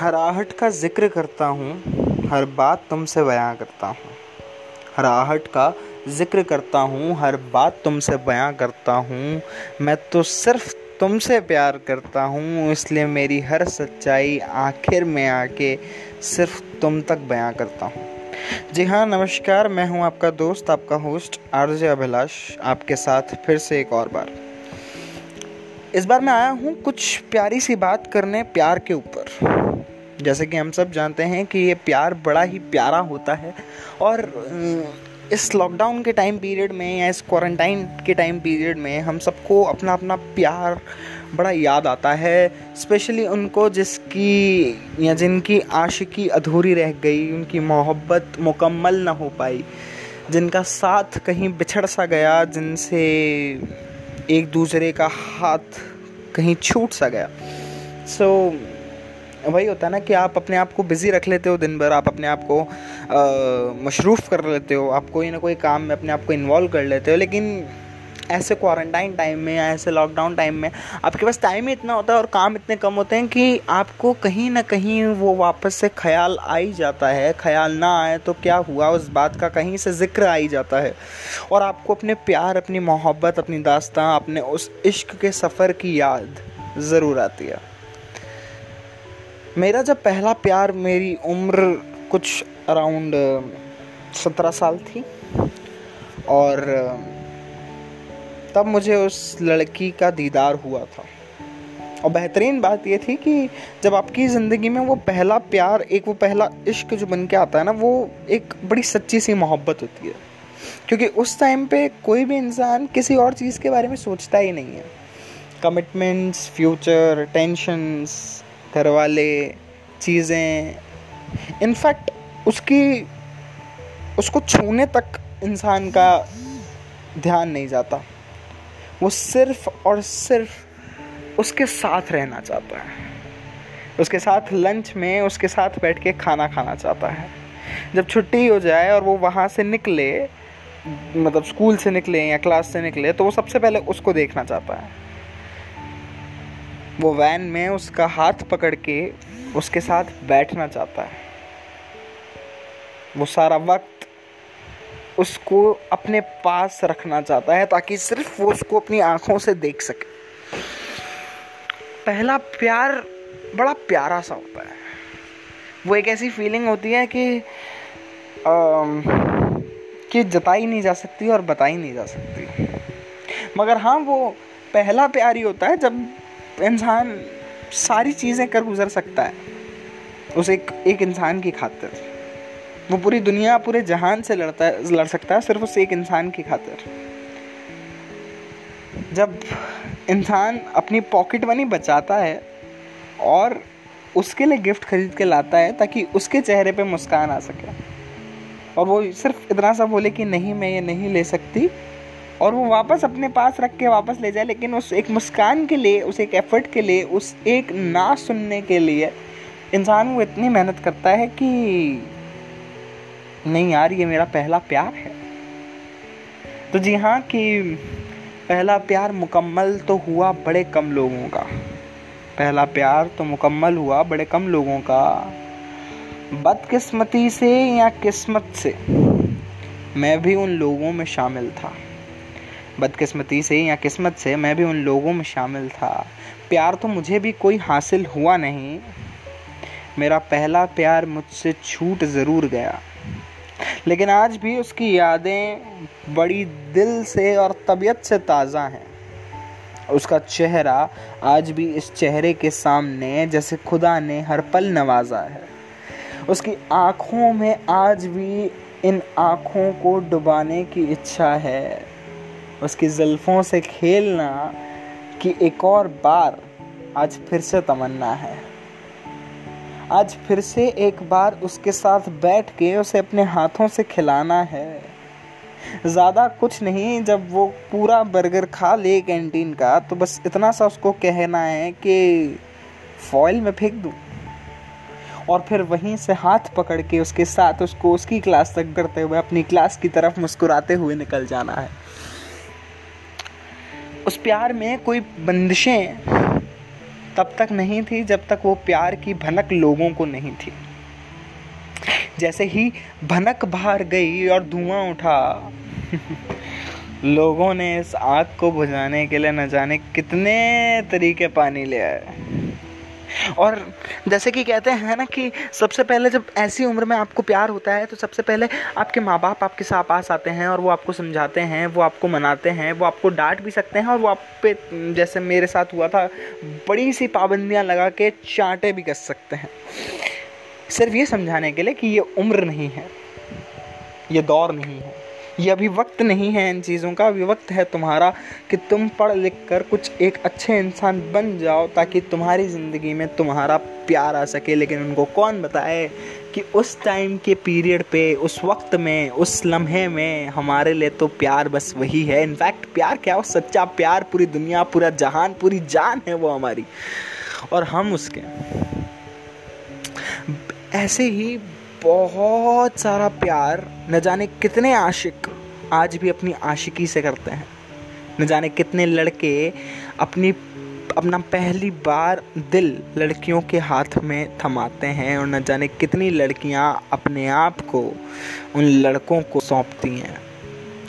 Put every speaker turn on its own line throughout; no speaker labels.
हर आहट का ज़िक्र करता हूँ, हर बात तुमसे बयां करता हूँ। हर आहट का ज़िक्र करता हूँ, हर बात तुमसे बयां करता हूँ। मैं तो सिर्फ़ तुमसे प्यार करता हूँ, इसलिए मेरी हर सच्चाई आखिर में आके सिर्फ़ तुम तक बयां करता हूँ। जी हाँ नमस्कार, मैं हूँ आपका दोस्त, आपका होस्ट, आरजे अभिलाष, आपके साथ फिर से एक और बार। इस बार मैं आया हूँ कुछ प्यारी सी बात करने, प्यार के ऊपर। जैसे कि हम सब जानते हैं कि ये प्यार बड़ा ही प्यारा होता है और इस लॉकडाउन के टाइम पीरियड में या इस क्वारंटाइन के टाइम पीरियड में हम सबको अपना अपना प्यार बड़ा याद आता है स्पेशली उनको जिसकी या जिनकी आशिकी अधूरी रह गई उनकी मोहब्बत मुकम्मल ना हो पाई जिनका साथ कहीं बिछड़ सा गया जिनसे एक दूसरे का हाथ कहीं छूट सा गया। सो so, वही होता है ना कि आप अपने आप को बिज़ी रख लेते हो दिन भर, आप अपने आप को मशरूफ़ कर लेते हो, आप कोई ना कोई काम में अपने आप को इन्वॉल्व कर लेते हो, लेकिन ऐसे क्वारंटाइन टाइम में या ऐसे लॉकडाउन टाइम में आपके पास टाइम ही इतना होता है और काम इतने कम होते हैं कि आपको कहीं ना कहीं वो वापस से ख्याल आ ही जाता है। ख्याल ना आए तो क्या हुआ? उस बात का कहीं से ज़िक्र आ ही जाता है। और आपको अपने प्यार, अपनी मोहब्बत, अपनी दास्तां, अपने उस इश्क के सफ़र की याद ज़रूर आती है। मेरा जब पहला प्यार मेरी उम्र कुछ अराउंड सत्रह साल थी और तब मुझे उस लड़की का दीदार हुआ था। और बेहतरीन बात ये थी कि जब आपकी ज़िंदगी में वो पहला प्यार, एक वो पहला इश्क जो बन के आता है ना, वो एक बड़ी सच्ची सी मोहब्बत होती है। क्योंकि उस टाइम पे कोई भी इंसान किसी और चीज़ के बारे में सोचता ही नहीं है। कमिटमेंट्स फ्यूचर टेंशन्स घर वाले चीज़ें इनफैक्ट उसकी, उसको छूने तक इंसान का ध्यान नहीं जाता। वो सिर्फ़ और सिर्फ़ उसके साथ रहना चाहता है। उसके साथ लंच में उसके साथ बैठ के खाना खाना चाहता है। जब छुट्टी हो जाए और वो वहाँ से निकले मतलब स्कूल से निकले या क्लास से निकले तो वो सबसे पहले उसको देखना चाहता है। वो वैन में उसका हाथ पकड़ के उसके साथ बैठना चाहता है। वो सारा वक्त उसको अपने पास रखना चाहता है ताकि सिर्फ़ वो उसको अपनी आँखों से देख सके। पहला प्यार बड़ा प्यारा सा होता है। वो एक ऐसी फीलिंग होती है कि आ, कि जताई नहीं जा सकती और बताई नहीं जा सकती। मगर हाँ वो पहला प्यार ही होता है जब इंसान सारी चीज़ें कर गुजर सकता है। उस एक एक इंसान की खातिर। वो पूरी दुनिया पूरे जहान से लड़ता है, लड़ सकता है सिर्फ़ उस एक इंसान की खातिर। जब इंसान अपनी पॉकेट मनी बचाता है और उसके लिए गिफ्ट खरीद के लाता है ताकि उसके चेहरे पे मुस्कान आ सके। और वो सिर्फ़ इतना सा बोले कि, नहीं, मैं ये नहीं ले सकती और वो वापस अपने पास रख के वापस ले जाए, लेकिन उस एक मुस्कान के लिए, उस एक एफर्ट के लिए, उस एक ना सुनने के लिए इंसान वो इतनी मेहनत करता है कि नहीं यार, ये मेरा पहला प्यार है। तो जी हाँ कि पहला प्यार मुकम्मल तो हुआ बड़े कम लोगों का। पहला प्यार तो मुकम्मल हुआ बड़े कम लोगों का। बदकिस्मती से या किस्मत से मैं भी उन लोगों में शामिल था। बदकिस्मती से या किस्मत से मैं भी उन लोगों में शामिल था। प्यार तो मुझे भी कोई हासिल हुआ नहीं। मेरा पहला प्यार मुझसे छूट ज़रूर गया। लेकिन आज भी उसकी यादें बड़ी दिल से और तबीयत से ताज़ा हैं। उसका चेहरा आज भी इस चेहरे के सामने जैसे खुदा ने हर पल नवाजा है। उसकी आँखों में आज भी इन आँखों को डुबाने की इच्छा है। उसकी जुल्फ़ों से खेलना कि एक और बार आज फिर से तमन्ना है। आज फिर से एक बार उसके साथ बैठ के उसे अपने हाथों से खिलाना है। ज़्यादा कुछ नहीं, जब वो पूरा बर्गर खा ले कैंटीन का तो बस इतना सा उसको कहना है कि फॉइल में फेंक दूँ। और फिर वहीं से हाथ पकड़ के उसके साथ उसको उसकी क्लास तक करते हुए अपनी क्लास की तरफ़ मुस्कुराते हुए निकल जाना है। उस प्यार में कोई बंदिशें तब तक नहीं थी जब तक वो प्यार की भनक लोगों को नहीं थी। जैसे ही भनक बाहर गई और धुआँ उठा, लोगों ने इस आग को बुझाने के लिए न जाने कितने तरीके पानी ले आए। और जैसे कि कहते हैं ना कि सबसे पहले जब ऐसी उम्र में आपको प्यार होता है तो सबसे पहले आपके माँ बाप आपके साथ पास आते हैं और वो आपको समझाते हैं, वो आपको मनाते हैं, वो आपको डांट भी सकते हैं और वो आप पे, जैसे मेरे साथ हुआ था, बड़ी सी पाबंदियाँ लगा के चांटे भी कस सकते हैं। सिर्फ़ ये समझाने के लिए कि ये उम्र नहीं है, ये दौर नहीं है। ये अभी वक्त नहीं है इन चीज़ों का, अभी वक्त है तुम्हारा कि तुम पढ़ लिख कर कुछ एक अच्छे इंसान बन जाओ ताकि तुम्हारी ज़िंदगी में तुम्हारा प्यार आ सके। लेकिन उनको कौन बताए कि उस टाइम के पीरियड पे, उस वक्त में, उस लम्हे में हमारे लिए तो प्यार बस वही है। इनफैक्ट प्यार क्या हो? सच्चा प्यार, पूरी दुनिया, पूरा जहान, पूरी जान है वो हमारी। और हम उसके। ऐसे ही बहुत सारा प्यार, न जाने कितने आशिक आज भी अपनी आशिकी से करते हैं। न जाने कितने लड़के अपनी, अपना पहली बार दिल लड़कियों के हाथ में थमाते हैं और न जाने कितनी लड़कियाँ अपने आप को, उन लड़कों को सौंपती हैं।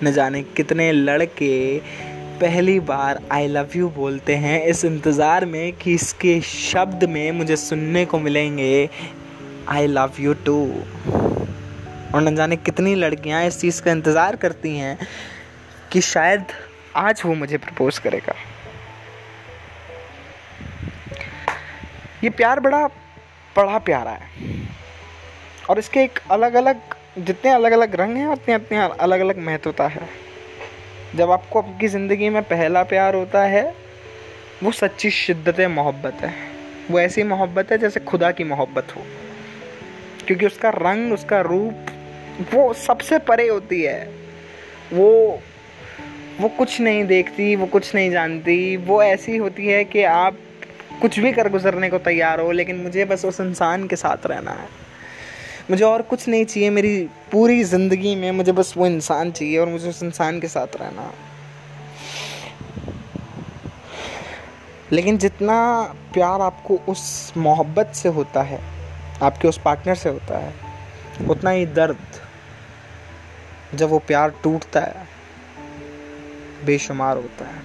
न जाने कितने लड़के पहली बार आई लव यू बोलते हैं। इस इंतज़ार में कि इसके शब्द में मुझे सुनने को मिलेंगे आई लव यू टू और न जाने कितनी लड़कियाँ इस चीज़ का इंतज़ार करती हैं कि शायद आज वो मुझे प्रपोज करेगा। ये प्यार बड़ा बड़ा प्यारा है। और इसके एक अलग अलग जितने अलग अलग रंग हैं, उतने उतने अलग अलग महत्वता है। जब आपको आपकी ज़िंदगी में पहला प्यार होता है, वो सच्ची शिद्दत मोहब्बत है। वो ऐसी मोहब्बत है जैसे खुदा की मोहब्बत हो। क्योंकि उसका रंग, उसका रूप, वो सबसे परे होती है। वो वो कुछ नहीं देखती, वो कुछ नहीं जानती। वो ऐसी होती है कि आप कुछ भी कर गुजरने को तैयार हो, लेकिन मुझे बस उस इंसान के साथ रहना है। मुझे और कुछ नहीं चाहिए मेरी पूरी ज़िंदगी में, मुझे बस वो इंसान चाहिए और मुझे उस इंसान के साथ रहना है। लेकिन जितना प्यार आपको उस मोहब्बत से होता है आपके उस पार्टनर से होता है, उतना ही दर्द जब वो प्यार टूटता है, बेशुमार होता है।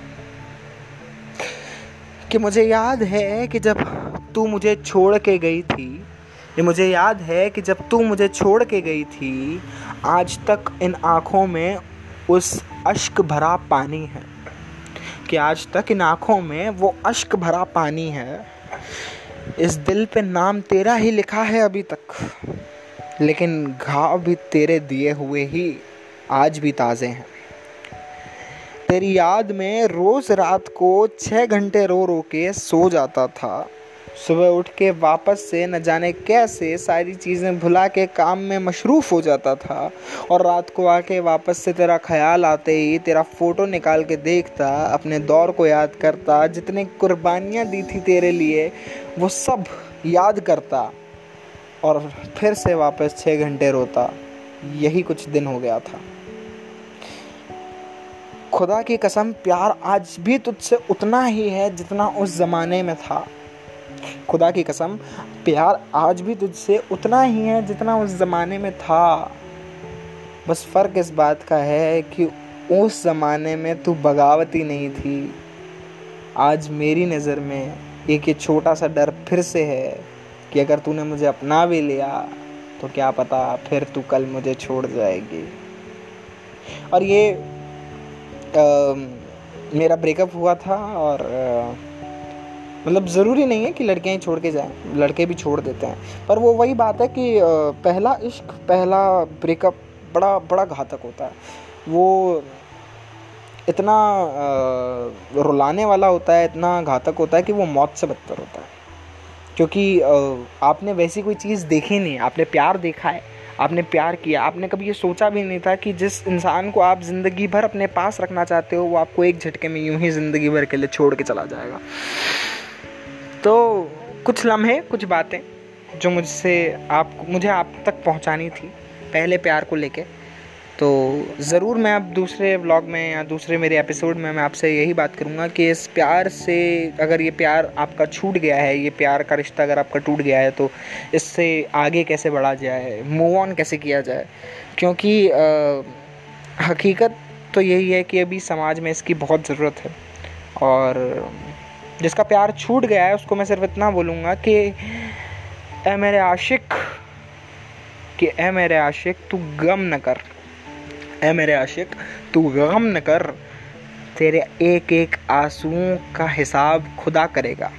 कि मुझे याद है कि जब तू मुझे छोड़ के गई थी ये मुझे याद है कि जब तू मुझे छोड़ के गई थी, आज तक इन आँखों में उस अश्क भरा पानी है। कि आज तक इन आँखों में वो अश्क भरा पानी है इस दिल पे नाम तेरा ही लिखा है अभी तक। लेकिन घाव भी तेरे दिए हुए ही आज भी ताज़े हैं। तेरी याद में रोज़ रात को छः घंटे रो रो के सो जाता था। सुबह उठ के वापस से न जाने कैसे सारी चीज़ें भुला के काम में मशरूफ़ हो जाता था। और रात को आके वापस से तेरा ख्याल आते ही तेरा फ़ोटो निकाल के देखता, अपने दौर को याद करता, जितने कुर्बानियाँ दी थी तेरे लिए वो सब याद करता और फिर से वापस छः घंटे रोता। यही कुछ दिन हो गया था। खुदा की कसम, प्यार आज भी तुझसे उतना ही है जितना उस ज़माने में था। खुदा की कसम, प्यार आज भी तुझसे उतना ही है जितना उस ज़माने में था। बस फ़र्क इस बात का है कि उस ज़माने में तू बगावती नहीं थी। आज मेरी नज़र में एक ये छोटा सा डर फिर से है कि अगर तूने मुझे अपना भी लिया तो क्या पता फिर तू कल मुझे छोड़ जाएगी। और ये आ, मेरा ब्रेकअप हुआ था और आ, मतलब ज़रूरी नहीं है कि लड़कियाँ ही छोड़ के जाएँ लड़के भी छोड़ देते हैं। पर वो वही बात है कि आ, पहला इश्क पहला ब्रेकअप बड़ा बड़ा घातक होता है। वो इतना रुलाने वाला होता है, इतना घातक होता है कि वो मौत से बदतर होता है। क्योंकि आपने वैसी कोई चीज़ देखी नहीं, आपने प्यार देखा है, आपने प्यार किया, आपने कभी ये सोचा भी नहीं था कि जिस इंसान को आप ज़िंदगी भर अपने पास रखना चाहते हो, वो आपको एक झटके में यूँ ही ज़िंदगी भर के लिए छोड़ के चला जाएगा। तो कुछ लम्हे, कुछ बातें, जो मुझसे आप, मुझे आप तक पहुंचानी थी, पहले प्यार को लेके। तो ज़रूर मैं अब दूसरे व्लॉग में या दूसरे मेरे एपिसोड में मैं आपसे यही बात करूँगा कि इस प्यार से अगर ये प्यार आपका छूट गया है ये प्यार का रिश्ता अगर आपका टूट गया है तो इससे आगे कैसे बढ़ा जाए मूव ऑन कैसे किया जाए? क्योंकि आ, हकीकत तो यही है कि अभी समाज में इसकी बहुत ज़रूरत है। और जिसका प्यार छूट गया है उसको मैं सिर्फ़ इतना बोलूँगा कि ए मेरे आशिक कि ए मेरे आशिक तू गम न कर। ए मेरे आशिक, तू गम न कर। तेरे एक एक आंसुओं का हिसाब खुदा करेगा।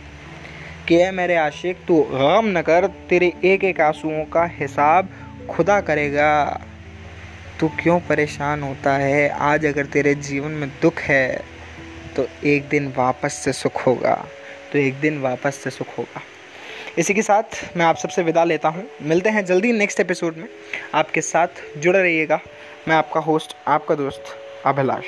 कि ए मेरे आशिक, तू गम न कर। तेरे एक एक आंसुओं का हिसाब खुदा करेगा। तू क्यों परेशान होता है? आज अगर तेरे जीवन में दुख है तो एक दिन वापस से सुख होगा। तो एक दिन वापस से सुख होगा। इसी के साथ मैं आप सबसे विदा लेता हूँ। मिलते हैं जल्दी नेक्स्ट एपिसोड में। आपके साथ जुड़े रहिएगा। मैं आपका होस्ट आपका दोस्त अभिलाष।